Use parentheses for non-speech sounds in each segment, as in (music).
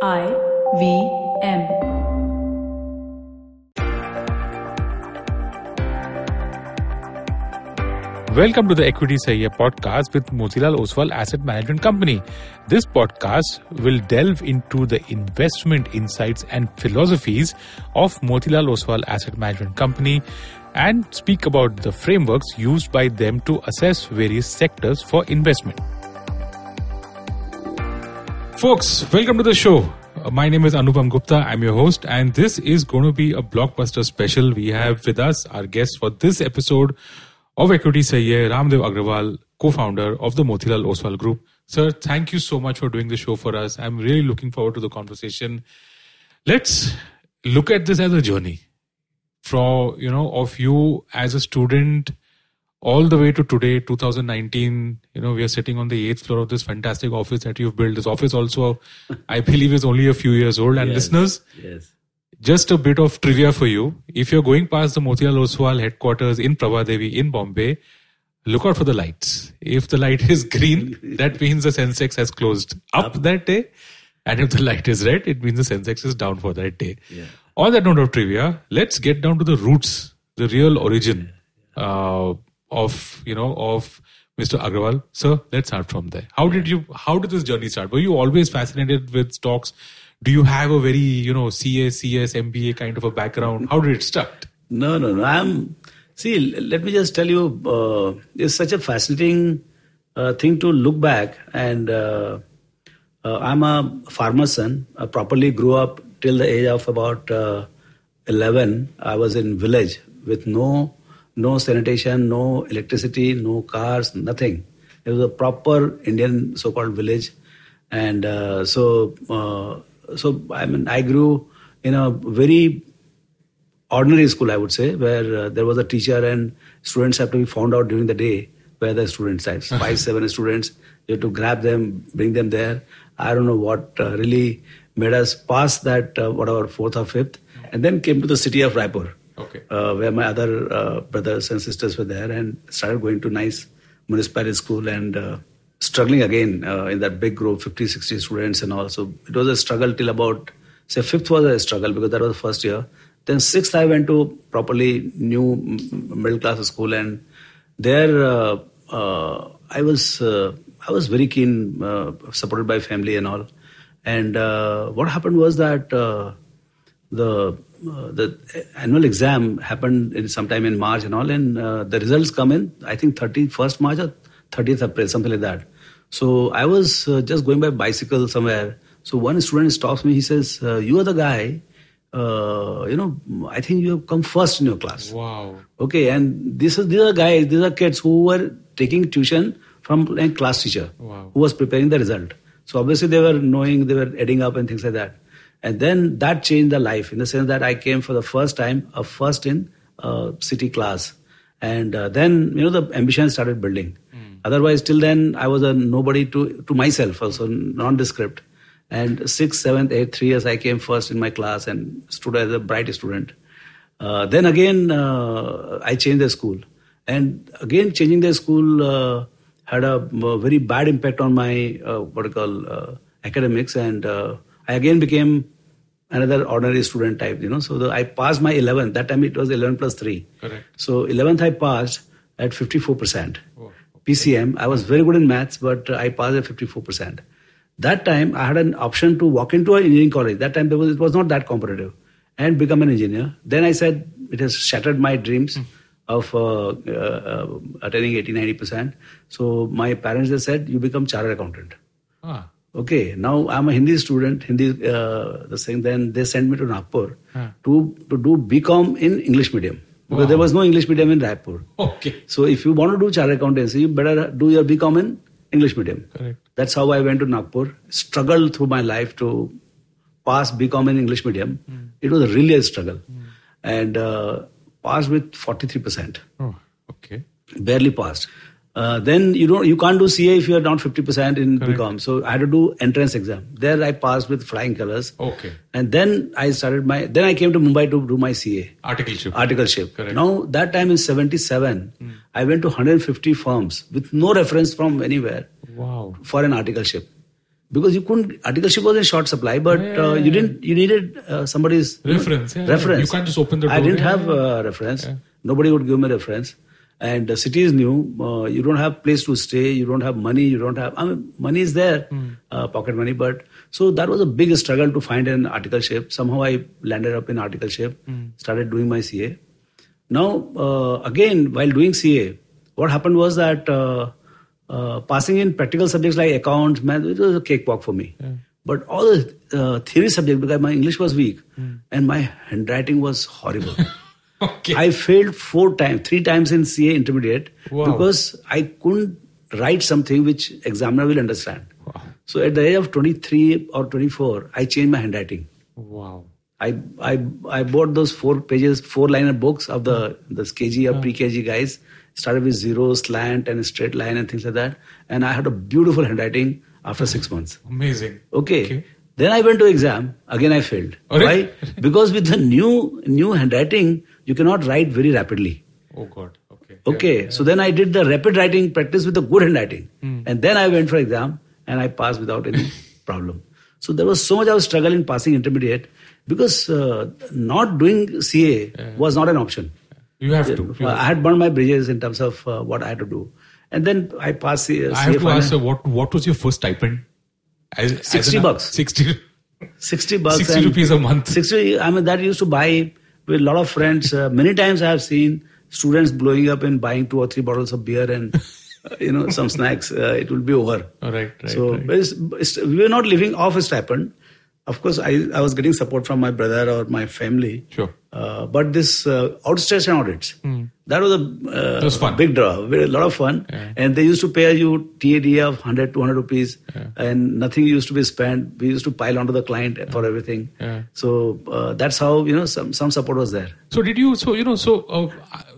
I V M. Welcome to the Equity Sahi Hai podcast with Motilal Oswal Asset Management Company. This podcast will delve into the investment insights and philosophies of Motilal Oswal Asset Management Company and speak about the frameworks used by them to assess various sectors for investment. Folks, welcome to the show. Uh, My name is Anupam Gupta. I'm your host, and this is going to be a blockbuster special. We have with us our guest for this episode of Equity Sahiye, Raamdeo Agrawal, co-founder of the Motilal Oswal Group. Sir, thank you so much for doing the show for us. I'm really looking forward to the conversation. Let's look at this as a journey from you know of you as a student all the way to today 2019 you know we are sitting on the eighth floor of this fantastic office that you've built. This office also (laughs) i believe is only a few years old. And Yes. listeners Yes. just a bit of trivia for you. If you're going past the motilal oswal headquarters in prabhadevi in bombay look out for the lights. If the light is green (laughs) that means the sensex has closed up that day. And if the light is red it means the sensex is down for that day. Yeah. on that note of trivia let's get down to the roots the real origin uh, of you know of mr agrawal sir let's start from there how did you how did this journey start were you always fascinated with stocks do you have a very you know ca cs mba kind of a background how did it start No, no, no. I'm. See, let me just tell you, uh, it's such a fascinating uh, thing to look back. And uh, uh, I'm a farmer's son. I properly grew up till the age of about uh, 11. I was in village with no no sanitation, no electricity, no cars, nothing. It was a proper Indian so-called village, and uh, so uh, so I mean I grew in a very ordinary school, I would say, where uh, there was a teacher and students have to be found out during the day where the students are. (laughs) Five, seven students, you have to grab them, bring them there. I don't know what uh, really made us pass that, uh, whatever, fourth or fifth, and then came to the city of Raipur, okay uh, where my other uh, brothers and sisters were there and started going to nice municipality school and uh, struggling again uh, in that big group, 50, 60 students and all. So it was a struggle till about, say, fifth was a struggle because that was the first year. Then sixth, I went to properly new middle class school and there uh, uh, I was I was very keen, supported by family and all. And what happened was that the uh, the annual exam happened in sometime in March and all, and uh, the results come in I think 31st March or 30th April, something like that. So I was uh, just going by bicycle somewhere. So one student stops me. He says, uh, "You are the guy. Uh, you know, I think you have come first in your class." wow Okay, and this is these are guys, these are kids who were taking tuition from a class teacher Wow. who was preparing the result. So obviously they were knowing, they were adding up and things like that. And then that changed the life in the sense that I came for the first time, a first in uh, city class, and uh, then you know the ambition started building. Otherwise, till then I was a nobody to to myself, also nondescript. And sixth, seventh, eighth, three years I came first in my class and stood as a bright student. Uh, then again, uh, I changed the school. And again, changing the school uh, had a, very bad impact on my, uh, what I call, uh, academics. And uh, I again became another ordinary student type, you know. So the, I passed my 11th. That time it was 11 plus 3. Correct. So 11th I passed at 54%. Oh, PCM. I was very good in maths, but I passed at 54%. That time I had an option to walk into an engineering college. That time there was, it was not that competitive and become an engineer. Then I said it has shattered my dreams of uh, uh, uh, attaining 80, 90%. So my parents they said, you become chartered accountant. ah, Okay, now I'm a Hindi student. Hindi, uh, the same. Then they sent me to Nagpur Huh. to to do BCom in English medium because Wow. there was no English medium in Raipur. okay So if you want to do chartered accountancy, you better do your BCom in English medium. correct That's how I went to Nagpur. Struggled through my life to pass BCom in English medium. It was really a struggle, and uh, passed with forty three percent. oh okay Barely passed. Uh, then you don't you can't do CA if you are not 50% in Correct. BCom. So I had to do entrance exam. There I passed with flying colors. Okay. And then I started my then I came to Mumbai to do my CA. Articleship. Articleship. Correct. Now that time in 77, I went to 150 firms with no reference from anywhere Wow. for an articleship. because you couldn't articleship was in short supply, but uh, you didn't you needed uh, somebody's you know, Reference, yeah, yeah. reference. You can't just open the I didn't yeah, have yeah. uh, reference. Nobody would give me a reference. And the city is new. Uh, you don't have place to stay. You don't have money. You don't have. I mean, money is there, Hmm. uh, pocket money. But so that was a big struggle to find an article articleship. Somehow I landed up in articleship. Hmm. Started doing my CA. Now uh, again, while doing CA, what happened was that uh, uh, passing in practical subjects like accounts, math, it was a cakewalk for me. But all the uh, theory subject because my English was weak and my handwriting was horrible. (laughs) Okay. I failed four times, three times in CA intermediate Wow. because I couldn't write something which examiner will understand. Wow. So at the age of 23 or 24, I changed my handwriting. Wow. I I I bought those four pages, four liner books of the the KG or pre KG guys. Started with zero, slant, and straight line and things like that. And I had a beautiful handwriting after six months. Amazing. Okay. Okay. Then I went to exam. Again, I failed. Oh, Alright. Why? because with the new new handwriting, you cannot write very rapidly. Oh God. Okay. Okay. So then I did the rapid writing practice with the good handwriting, Hmm. and then I went for exam and I passed without any (laughs) problem. So there was so much of a struggle in passing intermediate because uh, not doing CA was not an option. You have to. You I had burned my bridges in terms of uh, what I had to do, and then I passed CA. I have to ask, uh, what what was your first stipend? As, as 60 an- bucks. 60, 60 bucks 60 rupees a month. 60 i mean that used to buy with a lot of friends. Uh, many times i have seen students blowing up and buying two or three bottles of beer and uh, (laughs) you know some snacks. Uh, it will be over. All right, right, so right. it's, it's, we were not living off a stipend of course I, I was getting support from my brother or my family Sure. uh, but this uh, outstation audits that was a uh, was fun. big draw a lot of fun Yeah. and they used to pay you TAD of 100 200 rupees and nothing used to be spent we used to pile onto the client for everything Yeah. so uh, that's how you know some some support was there So did you? So you know. So uh,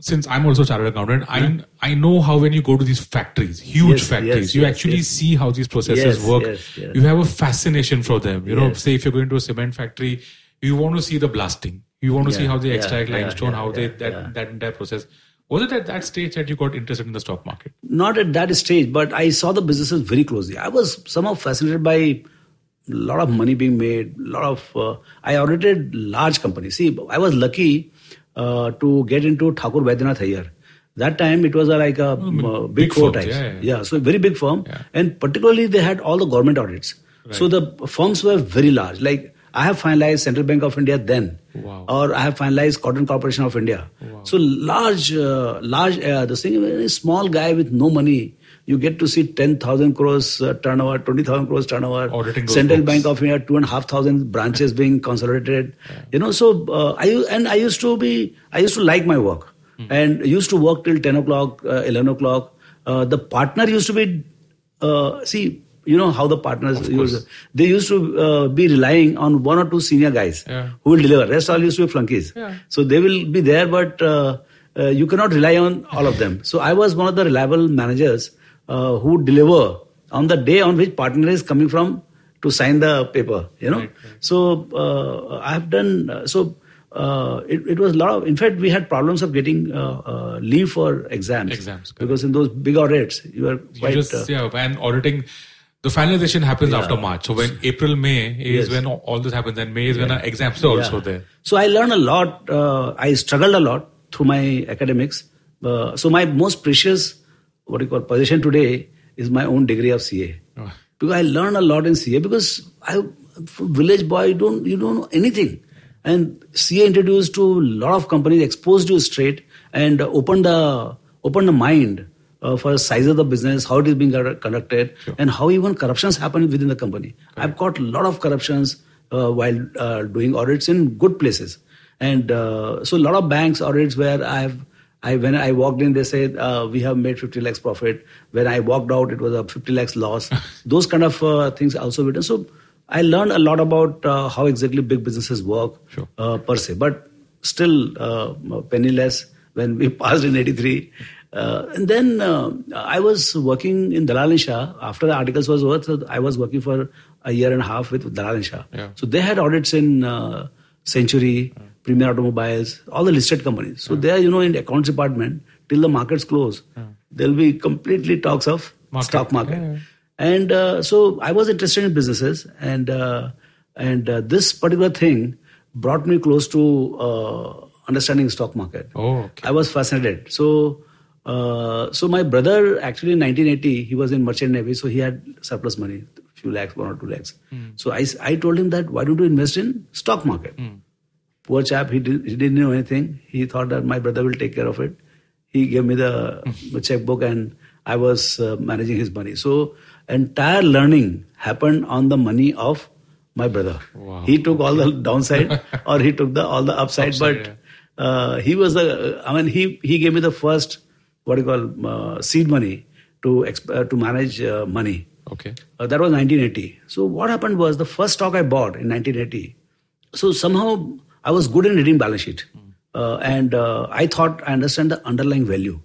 since I'm also a chartered accountant, I I know how when you go to these factories, huge Yes, factories, yes, you yes, actually see how these processes work. You have a fascination for them. You know, say if you're going to a cement factory, you want to see the blasting. You want to see how they extract yeah, limestone, yeah, how they that yeah. that entire process. Was it at that stage that you got interested in the stock market? not at that stage but i saw the businesses very closely i was somehow fascinated by a lot of money being made A lot of uh, i audited large companies see i was lucky uh, to get into thakur Vaidyanath Iyer. that time it was a, like a uh, big, big four firms, types yeah, yeah. so very big firm Yeah. and particularly they had all the government audits so the firms were very large like i have finalized central bank of india then Wow. or i have finalized cotton corporation of india so large uh, large uh, the thing a very small guy with no money you get to see 10000 crores uh, turnover 20000 crores turnover. Auditing central books. bank of india two and a half thousand branches being consolidated. You know so uh, i and i used to be i used to like my work. And used to work till 10 o'clock uh, 11 o'clock. Uh, the partner used to be uh, see you know how the partners used, they used to uh, be relying on one or two senior guys Yeah. who will deliver. Rest all used to be flunkies. Yeah. so they will be there but uh, uh, you cannot rely on all of them. So i was one of the reliable managers uh, who deliver on the day on which partner is coming from to sign the paper you know Right, so uh, i have done uh, so uh, it, it was a lot of in fact we had problems of getting uh, uh, leave for exams Exams, correct. because in those big audits you are quite you just uh, yeah, and auditing. The finalization happens Yeah. after March. So when April, May is Yes. when all this happens, and May is when our exams are also there. So I learned a lot. Uh, I struggled a lot through my academics. Uh, so my most precious, what you call position today, is my own degree of CA. Oh. Because I learned a lot in CA because I, village boy, you don't you don't know anything, and CA introduced to a lot of companies, exposed you straight, and opened the opened the mind. Uh, for the size of the business, how it is being conduct- conducted, and how even corruptions happen within the company. I've caught a lot of corruptions uh, while uh, doing audits in good places. And uh, so a lot of banks audits where I've I when I walked in, they said uh, we have made 50 lakhs profit. When I walked out, it was a 50 lakhs loss. (laughs) Those kind of uh, things also written. So I learned a lot about uh, how exactly big businesses work Sure. uh, per se, but still uh, penniless when we (laughs) passed in '83. Uh, and then uh, I was working in Dalal and Shah. After the articles was over, so I was working for a year and a half with Dalal and Shah. Yeah. So they had audits in uh, Century, Premier Automobiles, all the listed companies. So there, you know, in the accounts department, till the markets close, there'll be completely talks of Market. stock market. Yeah. And uh, so I was interested in businesses, and uh, and uh, this particular thing brought me close to uh, understanding stock market. Oh, okay. I was fascinated. So, uh, so my brother actually in 1980 he was in merchant navy, so he had surplus money, few lakhs, one or two lakhs. So I, I told him that why don't you invest in stock market? Poor chap, he, did, he didn't know anything. He thought that my brother will take care of it. He gave me the, checkbook and I was uh, managing his money. So entire learning happened on the money of my brother. Wow. He took all the downside (laughs) or he took the all the upside, Upside, but uh, he was the. I mean, he he gave me the first what do you call uh, seed money to exp- uh, to manage uh, money. Okay. Uh, that was 1980. So what happened was the first stock I bought in 1980. So somehow I was good in reading balance sheet, uh, and uh, I thought I understand the underlying value.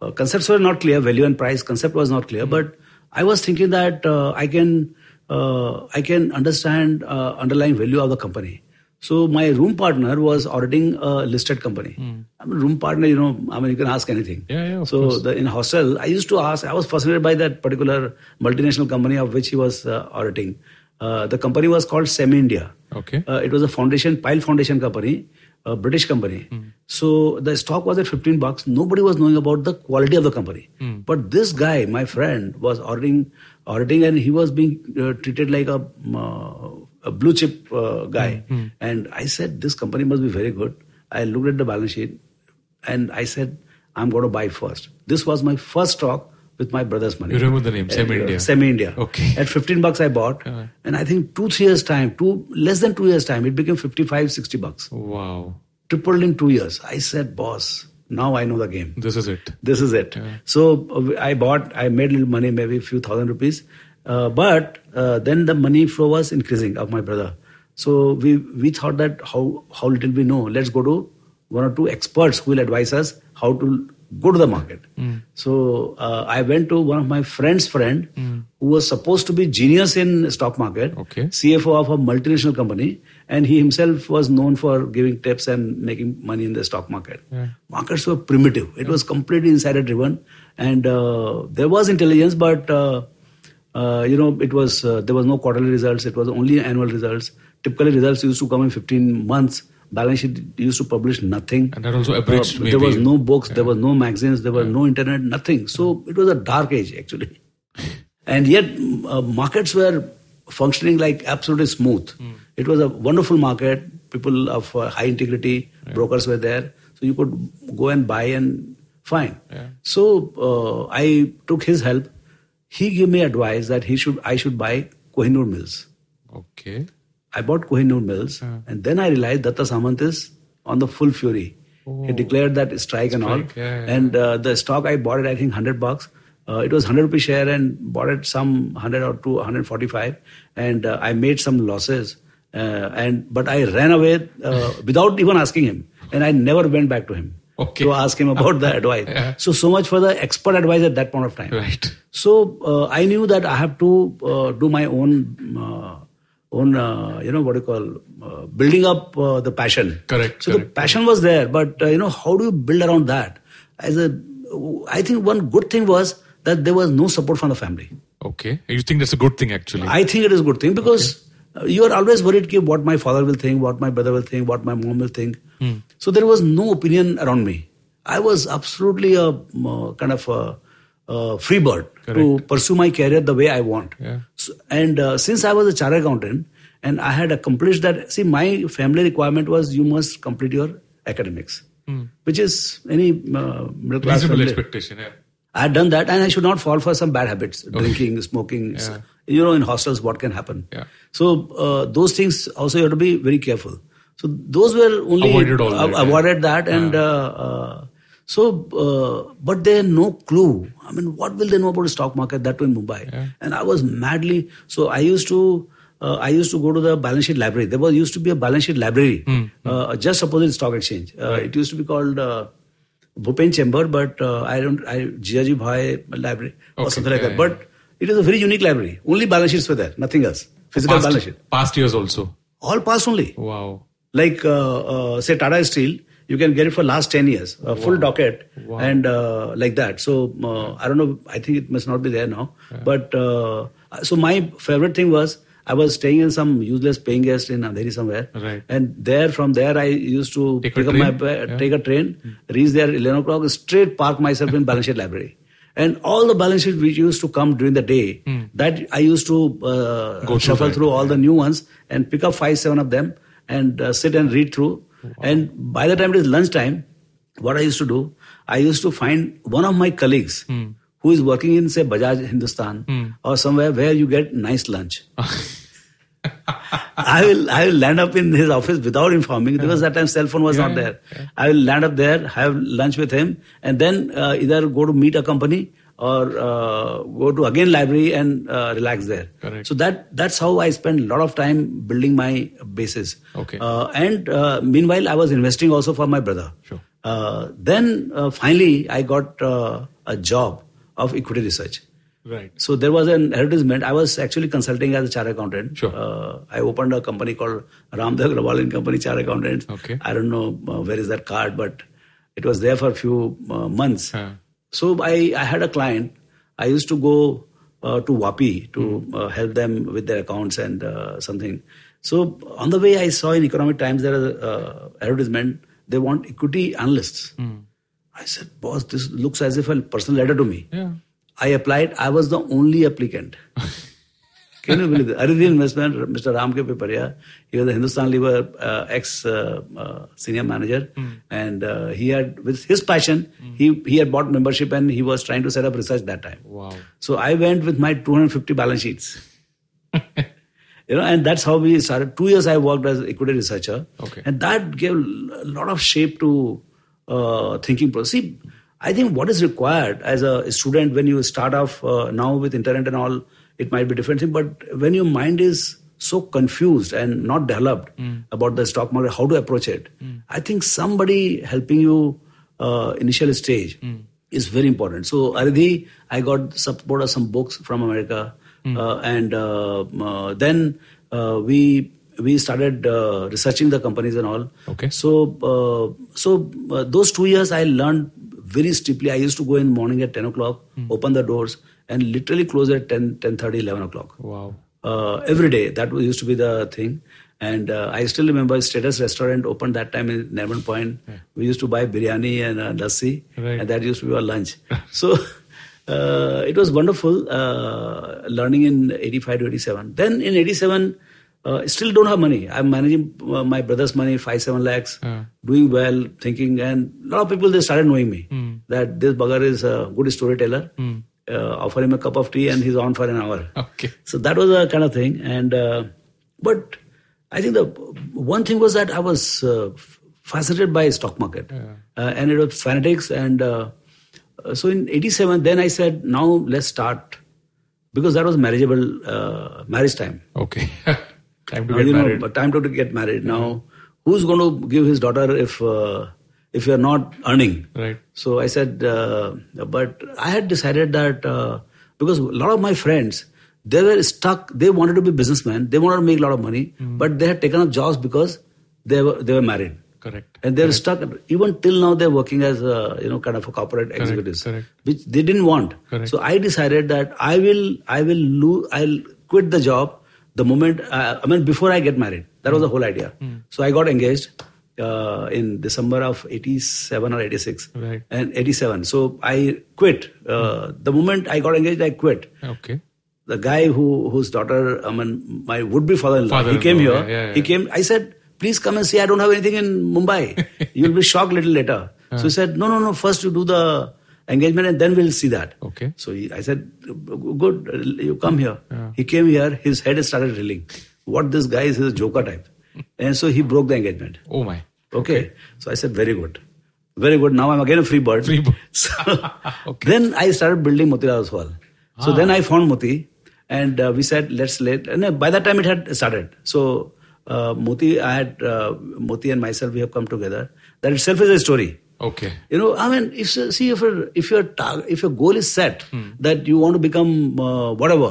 Uh, concepts were not clear, value and price concept was not clear, but I was thinking that uh, I can uh, I can understand uh, underlying value of the company. So my room partner was auditing a listed company. I mean, room partner, you know. I mean, you can ask anything. Yeah, yeah, so the, in hostel, I used to ask. I was fascinated by that particular multinational company of which he was uh, auditing. Uh, the company was called Cemindia. Okay. Uh, it was a foundation, Pile Foundation company, a British company. So the stock was at 15 bucks. Nobody was knowing about the quality of the company. But this guy, my friend, was auditing, auditing, and he was being uh, treated like a, a blue chip uh, guy. And I said, this company must be very good. I looked at the balance sheet, and I said, I'm going to buy first. This was my first stock with my brother's money. You remember the name, Semi Uh, India? Cemindia. Okay. At 15 bucks I bought. Uh. And I think two, three years time, two, less than two years time, it became 55, 60 bucks. Wow. Tripled in two years. I said, boss, now I know the game. This is it. This is it. So uh, I bought, I made little money, maybe a few thousand rupees. Uh, but uh, then the money flow was increasing of my brother. So we, we thought that how, how little we know, let's go to one or two experts who will advise us how to go to the market. So uh, I went to one of my friend's friend who was supposed to be genius in stock market, Okay. CFO of a multinational company, and he himself was known for giving tips and making money in the stock market. Yeah. Markets were primitive; it was completely insider driven, and uh, there was intelligence, but uh, uh, you know, it was uh, there was no quarterly results; it was only annual results. Typically, results used to come in 15 months. Balance sheet used to publish nothing. And that also abridged, Uh, there was no books, there was no magazines, there was no internet, nothing. So it was a dark age actually. (laughs) And yet, uh, markets were functioning like absolutely smooth. It was a wonderful market. People of uh, high integrity, brokers were there, so you could go and buy and fine. Yeah. So uh, I took his help. He gave me advice that he should I should buy Kohinoor Mills. Okay. I bought Kohinoor Mills, and then I realized Datta Samant is on the full fury. He declared that strike, and all. Yeah, yeah. And uh, the stock I bought it, I think, hundred bucks. Uh, it was hundred rupee share, and bought it some hundred or two hundred forty-five, and uh, I made some losses. Uh, and but I ran away uh, (laughs) without even asking him, and I never went back to him Okay. to ask him about the (laughs) advice. Yeah. So so much for the expert advice at that point of time. Right. So uh, I knew that I have to uh, do my own, uh, own uh, you know what do you call, uh, building up uh, the passion. Correct, So the correct. passion was there, but uh, you know how do you build around that? As a, I think one good thing was that there was no support from the family. Okay. You think that's a good thing, actually? I think it is a good thing because uh, you are always worried ki what my father will think, what my brother will think, what my mom will think. Hmm. So there was no opinion around me. I was absolutely a uh, kind of a, a free bird to pursue my career the way I want. Yeah. So, and uh, since I was a chartered accountant and I had accomplished that, see, my family requirement was you must complete your academics, which is any uh, middle class Reasonable expectation, yeah. I had done that, and I should not fall for some bad habits, drinking, smoking. Yeah. You know, in hostels, what can happen? Yeah. So uh, those things also you have to be very careful. So those were only Avoided all that, yeah. avoided that, and uh, uh, so uh, but they had no clue. I mean, what will they know about the stock market? That too in Mumbai, Yeah. and I was madly. So I used to. Uh, I used to go to the balance sheet library. There was used to be a balance sheet library Hmm. uh, just opposite stock exchange. Uh, It used to be called uh, Bhupen Chamber, but uh, I don't, I, Jiaji Bhai Library or Okay, something like yeah, that. But it is a very unique library. Only balance sheets were there, nothing else. Physical balance sheet. Past, past years also. All past only. Wow. Like, uh, uh, say, Tata Steel, you can get it for last 10 years, a full docket, Wow. and uh, like that. So uh, I don't know. I think it must not be there now. But uh, so my favorite thing was I was staying in some useless paying guest in Andheri somewhere, Right. and there from there I used to Take a up train? pa- Yeah. take a train, reach there 11 o'clock, straight park myself in balance sheet library. And all the balance sheets which used to come during the day, that I used to uh, Go shuffle through all the new ones and pick up five, seven of them and uh, sit and read through. And by the time it is lunchtime, what I used to do, I used to find one of my colleagues who is working in, say, Bajaj Hindustan or somewhere where you get nice lunch. (laughs) I will I will land up in his office without informing. Because that time cell phone was Yeah, not yeah, there. I will land up there, have lunch with him, and then uh, either go to meet a company or uh, go to again library and uh, relax there. Correct. So that that's how I spent a lot of time building my bases. Okay. Uh, and uh, meanwhile, I was investing also for my brother. Sure. Uh, then uh, finally, I got uh, a job of equity research. Right. So there was an advertisement. I was actually consulting as a chartered accountant. Sure. Uh, I opened a company called Raamdeo Agrawal and Company Chartered Accountants. Okay. I don't know uh, where is that card, but it was there for a few uh, months. Huh. So I, I had a client. I used to go uh, to Vapi to Hmm. uh, help them with their accounts and uh, something. So on the way, I saw in Economic Times there is a uh, advertisement. They want equity analysts. Hmm. I said, boss, this looks as if a personal letter to me. Yeah. I applied. I was the only applicant. (laughs) Can you believe that? Investment, Mr. Ram K. Piparia, he was the Hindustan Lever uh, ex uh, uh, senior manager, and he had, with his passion, he he had bought membership and he was trying to set up research that time. Wow. So I went with my 250 balance sheets. (laughs) you know, and that's how we started. Two years I worked as equity researcher, Okay. and that gave a lot of shape to thinking process. See, I think what is required as a student when you start off now with internet and all, it might be different thing. But when your mind is so confused and not developed about the stock market, how to approach it, I think somebody helping you uh, initial stage is very important. So Aridhi, I got support of some books from America, uh, and uh, uh, then uh, we we started uh, researching the companies and all. Okay. So uh, so uh, those two years I learned very steeply. I used to go in morning at ten o'clock, open the doors, and literally close at 10, 10 11 o'clock Wow. uh, every day. That was, used to be the thing. And uh, I still remember Status Restaurant opened that time in Nariman Point. We used to buy biryani and uh, lassi, Right. and that used to be our lunch. (laughs) so uh, it was wonderful uh, learning in 85 to 87. Then in 87, uh, still don't have money. I'm managing uh, my brother's money, 5, 7 lakhs, Yeah. doing well, thinking. And a lot of people, they started knowing me Hmm. that this bugger is a good storyteller. Uh, offer him a cup of tea and he's on for an hour. Okay. So that was a kind of thing. And uh, but I think the one thing was that I was uh, fascinated by stock market, uh, and it was fanatics. And uh, so in '87, then I said, now let's start because that was marriageable uh, marriage time. Okay. (laughs) Time to Now, get know, married. but time to get married. Now, who's going to give his daughter if uh, if you're not earning? Right. So I said, uh, but I had decided that uh, because a lot of my friends, they were stuck. They wanted to be businessmen. They wanted to make a lot of money, but they had taken up jobs because they were they were married. Correct. And they're stuck. Even till now, they're working as a, you know kind of a corporate executives, correct. which they didn't want. Correct. So I decided that I will I will lose. I'll quit the job the moment. Uh, I mean, before I get married. That was the whole idea. So I got engaged uh, in December of '87 or '86, Right. and '87. So I quit. Uh, The moment I got engaged, I quit Okay. the guy who whose daughter, I mean, my would-be father-in-law, he Father-in-law, came here. yeah, yeah, yeah. He came. I said, "Please come and see. I don't have anything in Mumbai. (laughs) You'll be shocked little later." So he said, "No, no, no. First you do the engagement, and then we'll see that." Okay. So he, I said, "Good. You come here." Yeah. He came here. His head started reeling. What this guy is, is a joker type, (laughs) and so he broke the engagement. Oh my. Okay. So I said, very good. Very good. Now I'm again a free bird. Free bird. (laughs) So (laughs) Okay. then I started building Motilal Oswal. So then I found Moti and uh, we said, let's let, and uh, by that time it had started. So uh, Moti, I had, uh, Moti and myself, we have come together. That itself is a story. Okay. You know, I mean, if see if your if your if your goal is set Hmm. that you want to become uh, whatever,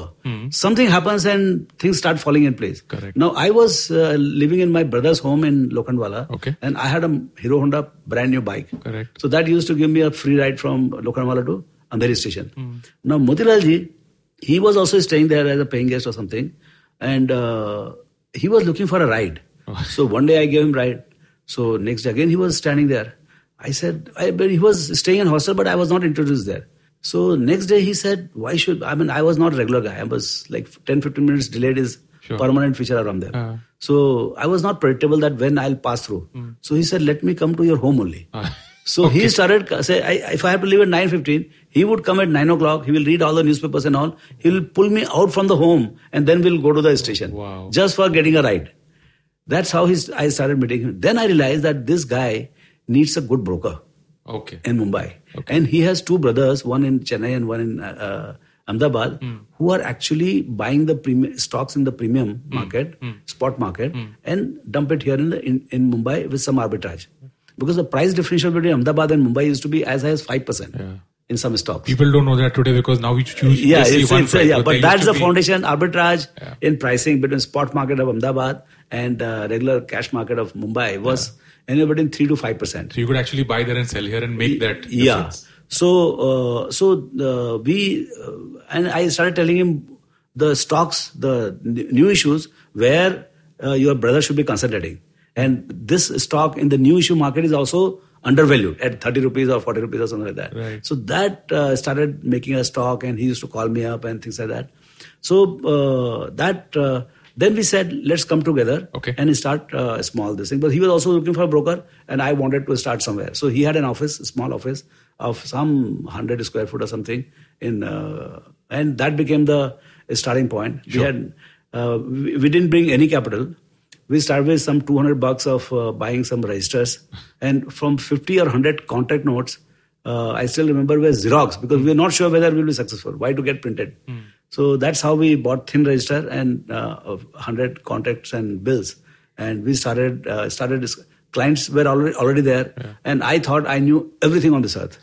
something happens and things start falling in place. Correct. Now I was uh, living in my brother's home in Lokhandwala, Okay. and I had a Hero Honda brand new bike. Correct. So that used to give me a free ride from Lokhandwala to Andheri station. Hmm. Now Motilal ji, he was also staying there as a paying guest or something, and uh, he was looking for a ride. Oh. So one day I gave him ride. So next day again he was standing there. I said, I, but he was staying in hostel, but I was not introduced there. So next day he said, why should, I mean, I was not a regular guy. I was like 10, 15 minutes delayed is Sure. permanent feature around there. Uh. So I was not predictable that when I'll pass through. So he said, let me come to your home only. Ah. So he started say, I, if I have to leave at nine fifteen, he would come at nine o'clock. He will read all the newspapers and all. He will pull me out from the home, and then we'll go to the station Wow. just for getting a ride. That's how his, I started meeting him. Then I realized that this guy needs a good broker Okay. in Mumbai, and he has two brothers, one in Chennai and one in uh, uh, Ahmedabad, who are actually buying the premium stocks in the premium market, spot market, and dump it here in the in, in Mumbai with some arbitrage, because the price differential between Ahmedabad and Mumbai used to be as high as five percent Yeah. in some stocks. People don't know that today because now we choose. yeah, it's, it's, price, yeah, there but that's the be- foundation arbitrage Yeah. in pricing between spot market of Ahmedabad and uh, regular cash market of Mumbai was anywhere between three to five percent. So you could actually buy there and sell here and make that yeah. so uh, so uh, we uh, and i started telling him the stocks the new issues where uh, your brother should be concentrating. And this stock in the new issue market is also undervalued at 30 rupees or 40 rupees or something like that. Right. so that uh, started making a stock and he used to call me up and things like that. So uh, that uh, then we said let's come together Okay. and start uh, small this thing. But he was also looking for a broker, and I wanted to start somewhere. So he had an office, a small office of some hundred square foot or something, in uh, and that became the starting point. We had uh, we, we didn't bring any capital. We started with some 200 bucks of uh, buying some registers, and from 50 or 100 contact notes, uh, I still remember we were Xerox because we were not sure whether we'll be successful. Why to get printed? So that's how we bought thin register and uh, 100 contracts and bills, and we started uh, started. Clients were already already there, and I thought I knew everything on this earth.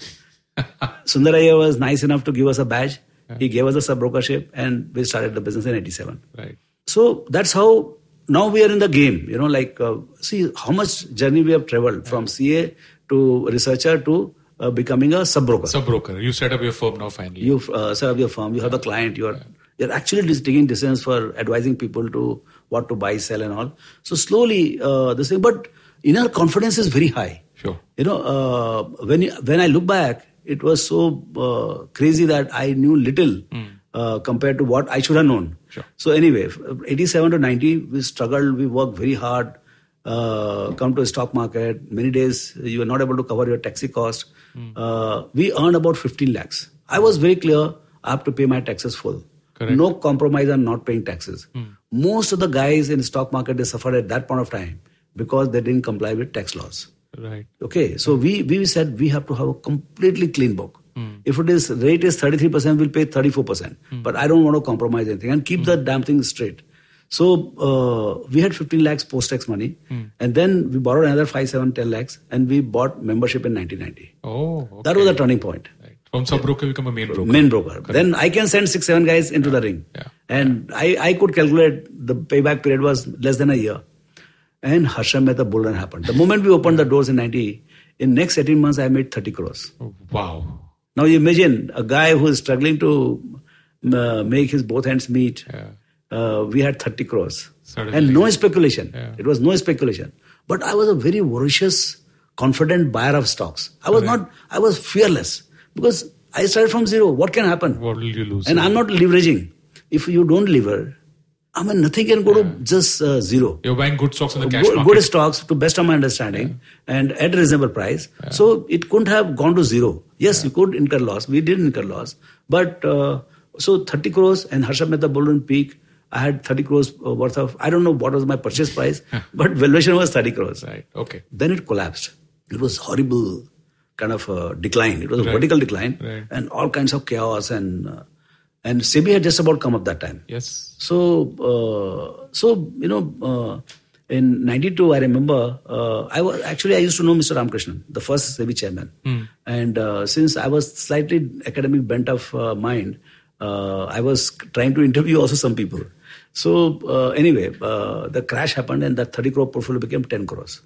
(laughs) Sundaraya was nice enough to give us a badge. He gave us a sub brokership, and we started the business in '87. Right. So that's how now we are in the game. You know, like uh, see how much journey we have traveled from CA to researcher to uh, becoming a sub broker. Sub broker. You set up your firm now finally. you uh, set up your firm. You have a client. You are you're actually taking decisions for advising people to what to buy, sell, and all. So slowly uh, this thing, but inner confidence is very high. Sure. You know, uh, when you, when I look back, it was so uh, crazy that I knew little uh, compared to what I should have known. Sure. So anyway, 87 to 90, we struggled. We worked very hard. Uh, come to a stock market. Many days you were not able to cover your taxi cost. Hmm. Uh, we earned about 15 lakhs. I was very clear. I have to pay my taxes full. Correct. No compromise on not paying taxes. Hmm. Most of the guys in stock market they suffered at that point of time because they didn't comply with tax laws. Right. Okay, so we, we said we have to have a completely clean book. Hmm. If it is rate is 33%, we'll pay 34%. But I don't want to compromise anything and keep the damn thing straight. So uh, we had 15 lakhs post tax money, and then we borrowed another 5, 7, 10 lakhs, and we bought membership in 1990. Oh. Okay. That was the turning point. Right. From sub broker become a main broker. Main broker. Then I can send six, seven guys into the ring. Yeah. And I, I could calculate the payback period was less than a year. And Harshad Mehta bull run happened. The moment we opened the doors in 90, in next 18 months, I made 30 crores. Wow. Now you imagine a guy who is struggling to uh, make his both hands meet. Yeah. Uh, we had 30 crores. Suddenly. And no speculation. Yeah. It was no speculation. But I was a very voracious, confident buyer of stocks. I was not, I was fearless because I started from zero. What can happen? What will you lose? And I'm not leveraging. If you don't lever, I mean, nothing can go to just uh, zero. You're buying good stocks in the cash Good, market. good stocks to best of my understanding and at a reasonable price. So it couldn't have gone to zero. Yes, you could incur loss. We did incur loss. But uh, so 30 crores and Harshad Mehta Bull Run Peak, I had 30 crores worth of, I don't know what was my purchase price, (laughs) but valuation was 30 crores. Right. Okay. Then it collapsed. It was horrible kind of uh, decline. It was a Right. vertical decline Right. and all kinds of chaos and uh, and SEBI had just about come up that time. Yes. So, uh, so you know, uh, In 92, I remember, uh, I was actually, I used to know Mr. ramkrishnan the first SEBI chairman. And uh, since I was slightly academic bent of uh, mind, uh, I was trying to interview also some people. So uh, anyway, uh, the crash happened and that 30 crore portfolio became 10 crores.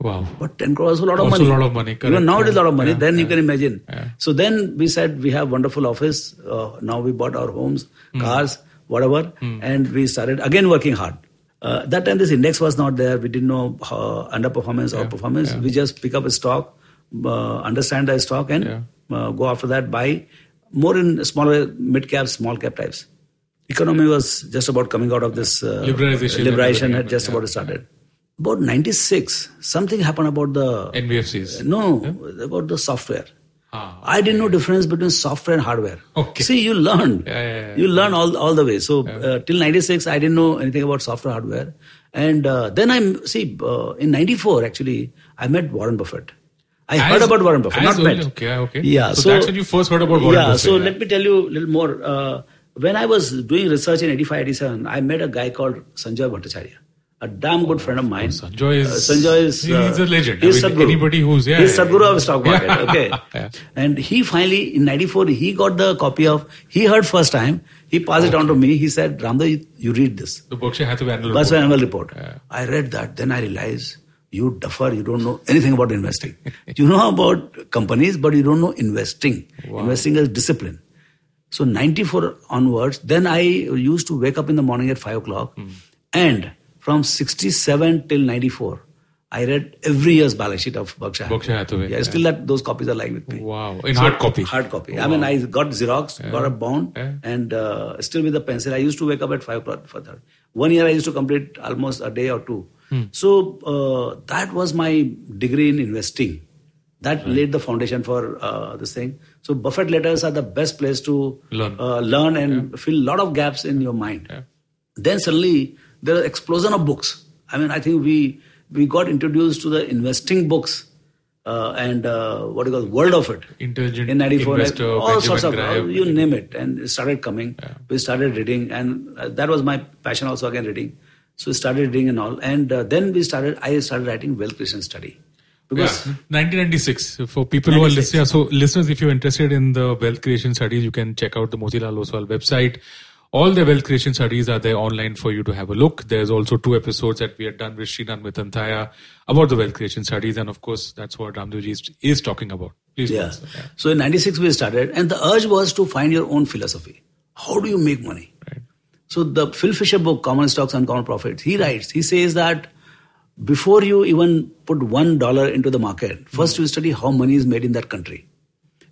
Wow. But 10 crores is a lot of Also money. a lot of money, correct. Even now it is a lot of money. yeah, then you can imagine. Yeah. So then we said we have wonderful office. Uh, now we bought our homes, Hmm. cars, whatever, and we started again working hard. Uh, that time this index was not there. We didn't know uh, underperformance or performance. We just pick up a stock, uh, understand the stock, and Yeah. uh, go after that. Buy more in smaller mid cap, small cap types. Economy was just about coming out of this uh, Liberalization Liberation had just happened, about started. About 96, something happened about the NBFCs. no, about the software. Ah, I didn't know difference between software and hardware. Okay. See, you learn. Yeah, yeah, yeah. You learn all, all the way. So uh, till 96, I didn't know anything about software, hardware. And uh, then I, see, uh, in 94, actually, I met Warren Buffett. I heard about Warren Buffett, not early- met. okay, okay. Yeah. So that's when you first heard about Warren yeah, Buffett, So yeah. let me tell you a little more. When I was doing research in 85, 87, I met a guy called Sanjoy Bhattacharyya. A damn good friend of mine. Sanjay is- Uh, Sanjoy is. he's uh, a legend. He's I mean, Sadhguru. anybody who's- yeah, He's yeah, Sadhguru yeah. of stock market. Okay. (laughs) Yeah. And he finally, in 94, he got the copy of, he heard first time, he passed it on to me. He said, Ramda, you, you read this. The Berkshire Hathaway annual report. annual report. I read that. Then I realized you duffer, you don't know anything about investing. (laughs) you know about companies, but you don't know investing. Wow. Investing is discipline. So 94 onwards, then I used to wake up in the morning at 5 o'clock. Hmm. And from 67 till 94, I read every year's balance sheet of Berkshire. Berkshire Hathaway, Yeah, yeah. still that those copies are lying with me. Wow. In hard copy. Hard copy. I mean, I got Xerox, got a bound, Yeah. and uh, still with the pencil. I used to wake up at 5 o'clock for that. One year I used to complete almost a day or two. Hmm. So uh, that was my degree in investing. That laid the foundation for uh, this thing. So Buffett letters are the best place to Learn. uh, learn and fill a lot of gaps in your mind. Yeah. Then suddenly there was explosion of books. I mean, I think we we got introduced to the investing books uh, and uh, what do you call world of it Intelligent in 94 Investor, all Benjamin sorts of Graham. you name it and it started coming we started reading and uh, that was my passion also again reading so we started reading and all and uh, then we started i started writing wealth creation study because yeah, 1996. For people who are listening, so listeners, if you're interested in the wealth creation studies, you can check out the Motilal Oswal website. All the wealth creation studies are there online for you to have a look. There's also two episodes that we had done with Shrinath Mithanthaya about the wealth creation studies, and of course, that's what Raamdeoji is, is talking about. Please, yeah yeah. so in 96 we started and the urge was to find your own philosophy how do you make money Right. So the Phil Fisher book, Common Stocks and Uncommon Profits, he writes, he says that before you even put one dollar into the market, first you study how money is made in that country.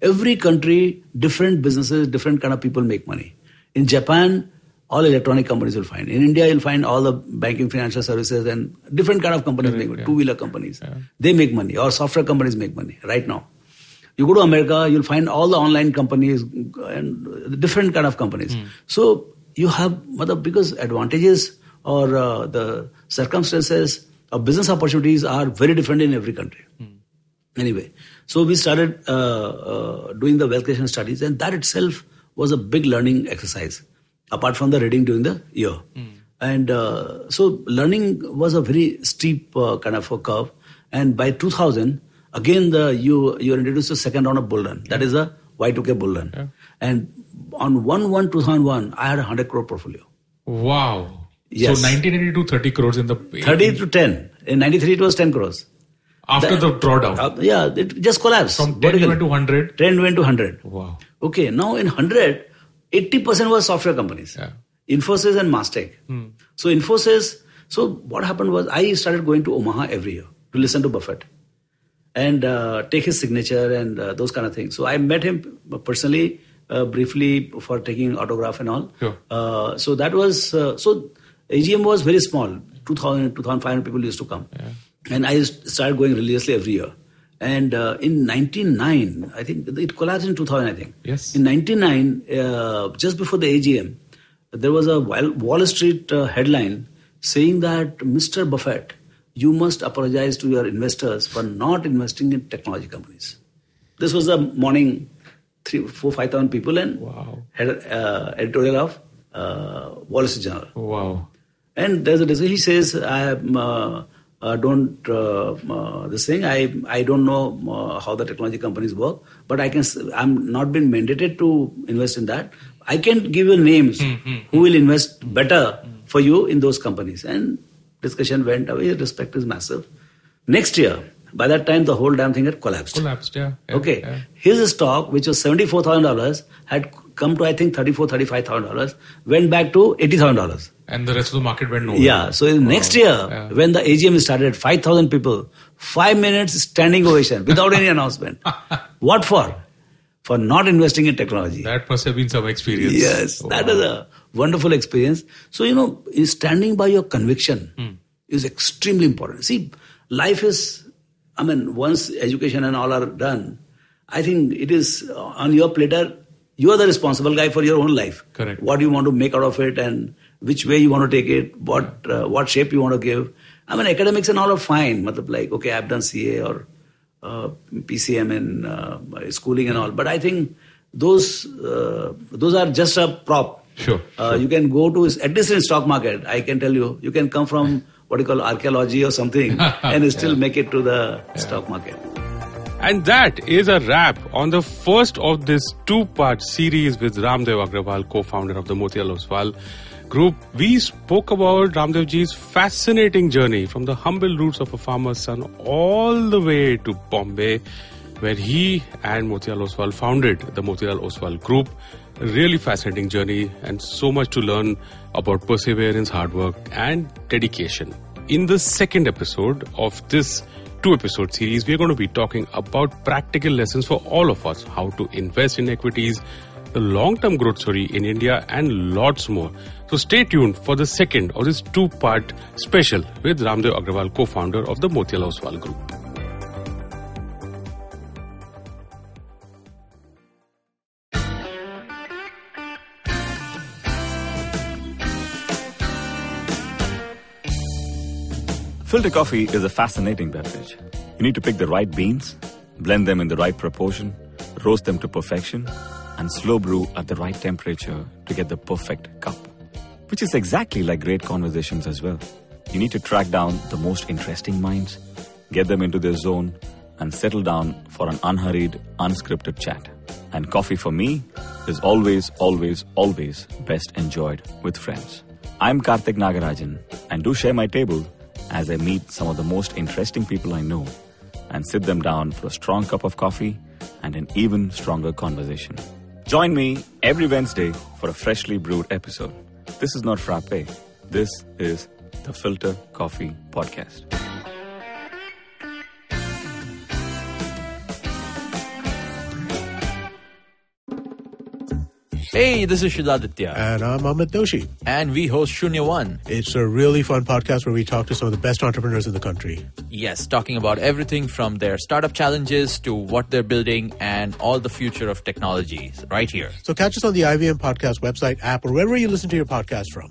Every country, different businesses, different kind of people make money. In Japan, all electronic companies will find. In India, you'll find all the banking, financial services, and different kind of companies make money. Two-wheeler companies, they make money, or software companies make money right now. You go to America, you'll find all the online companies and different kind of companies. So you have mother because advantages or uh, the circumstances or business opportunities are very different in every country. Anyway, so we started uh, uh, doing the wealth creation studies, and that itself was a big learning exercise, apart from the reading during the year. And uh, so learning was a very steep uh, kind of a curve. And by 2000, again, the you you are introduced to second round of bull run. That is the Y2K bull run. And on 1 1 2001, I had a 100 crore portfolio. Wow. Yes. So 1982, 30 crores in the 30 to 10. In 93, it was 10 crores. after the drawdown. Uh, yeah, it just collapsed. From 10 vertically. went to 100. 10 went to 100. Wow. Okay, now in 100, 80% was software companies. Yeah. Infosys and Mastech. So Infosys, so what happened was I started going to Omaha every year to listen to Buffett and uh, take his signature and uh, those kind of things. So I met him personally, uh, briefly for taking autograph and all. Sure. Uh, so that was, uh, so AGM was very small. 2000, 2500 people used to come. And I started going religiously every year. And uh, in 99, I think it collapsed in 2000, I think. Yes. In 99, uh, just before the AGM, there was a Wall Street uh, headline saying that Mr. Buffett, you must apologize to your investors for not investing in technology companies. This was the morning, three, four, five thousand people, and Wow. had uh, editorial of uh, Wall Street Journal. Wow. And there's a discussion. He says, I uh, uh, don't uh, uh, this thing. I I don't know uh, how the technology companies work, but I can. I'm not been mandated to invest in that. I can give you names who will invest better for you in those companies. And discussion went away. Respect is massive. Next year, by that time, the whole damn thing had collapsed. Collapsed, yeah. yeah, Okay. yeah. His stock, which was $74,000, had come to, I think, $34,000, $35,000, went back to $80,000. And the rest of the market went nowhere. Yeah. So in next year, yeah. when the AGM started, 5,000 people, five minutes standing ovation without any announcement. (laughs) What for? For not investing in technology. That must have been some experience. Yes, that is a wonderful experience. So, you know, standing by your conviction Hmm. is extremely important. See, life is, I mean, once education and all are done, I think it is on your platter. You are the responsible guy for your own life. Correct. What do you want to make out of it and which way you want to take it, what uh, what shape you want to give. I mean, academics and all are fine. Matlab, like, okay, I've done CA or uh, PCM in uh, schooling and all. But I think those uh, those are just a prop. Sure, Uh, You can go to at least in stock market. I can tell you, you can come from what you call archaeology or something (laughs) and still make it to the stock market. And that is a wrap on the first of this two-part series with Raamdeo Agrawal, co-founder of the Motilal Oswal Group. We spoke about Raamdeoji's fascinating journey from the humble roots of a farmer's son all the way to Bombay, where he and Motilal Oswal founded the Motilal Oswal Group. A really fascinating journey and so much to learn about perseverance, hard work, and dedication. In the second episode of this two episode series, we're going to be talking about practical lessons for all of us how to invest in equities, the long term growth story in India, and lots more. So stay tuned for the second of this two part special with Raamdeo Agrawal, co founder of the Motilal Oswal Group. Filter coffee is a fascinating beverage. You need to pick the right beans, blend them in the right proportion, roast them to perfection, and slow brew at the right temperature to get the perfect cup. Which is exactly like great conversations as well. You need to track down the most interesting minds, get them into their zone, and settle down for an unhurried, unscripted chat. And coffee for me is always, always, always best enjoyed with friends. I'm Karthik Nagarajan, and do share my table as I meet some of the most interesting people I know and sit them down for a strong cup of coffee and an even stronger conversation. Join me every Wednesday for a freshly brewed episode. This is not frappe. This is the Filter Coffee Podcast. Hey, this is Shidaditya, And I'm Amit Doshi. and we host Shunya One. It's a really fun podcast where we talk to some of the best entrepreneurs in the country. Yes, talking about everything from their startup challenges to what they're building and all the future of technologies right here. So catch us on the IVM Podcast website, app, or wherever you listen to your podcast from.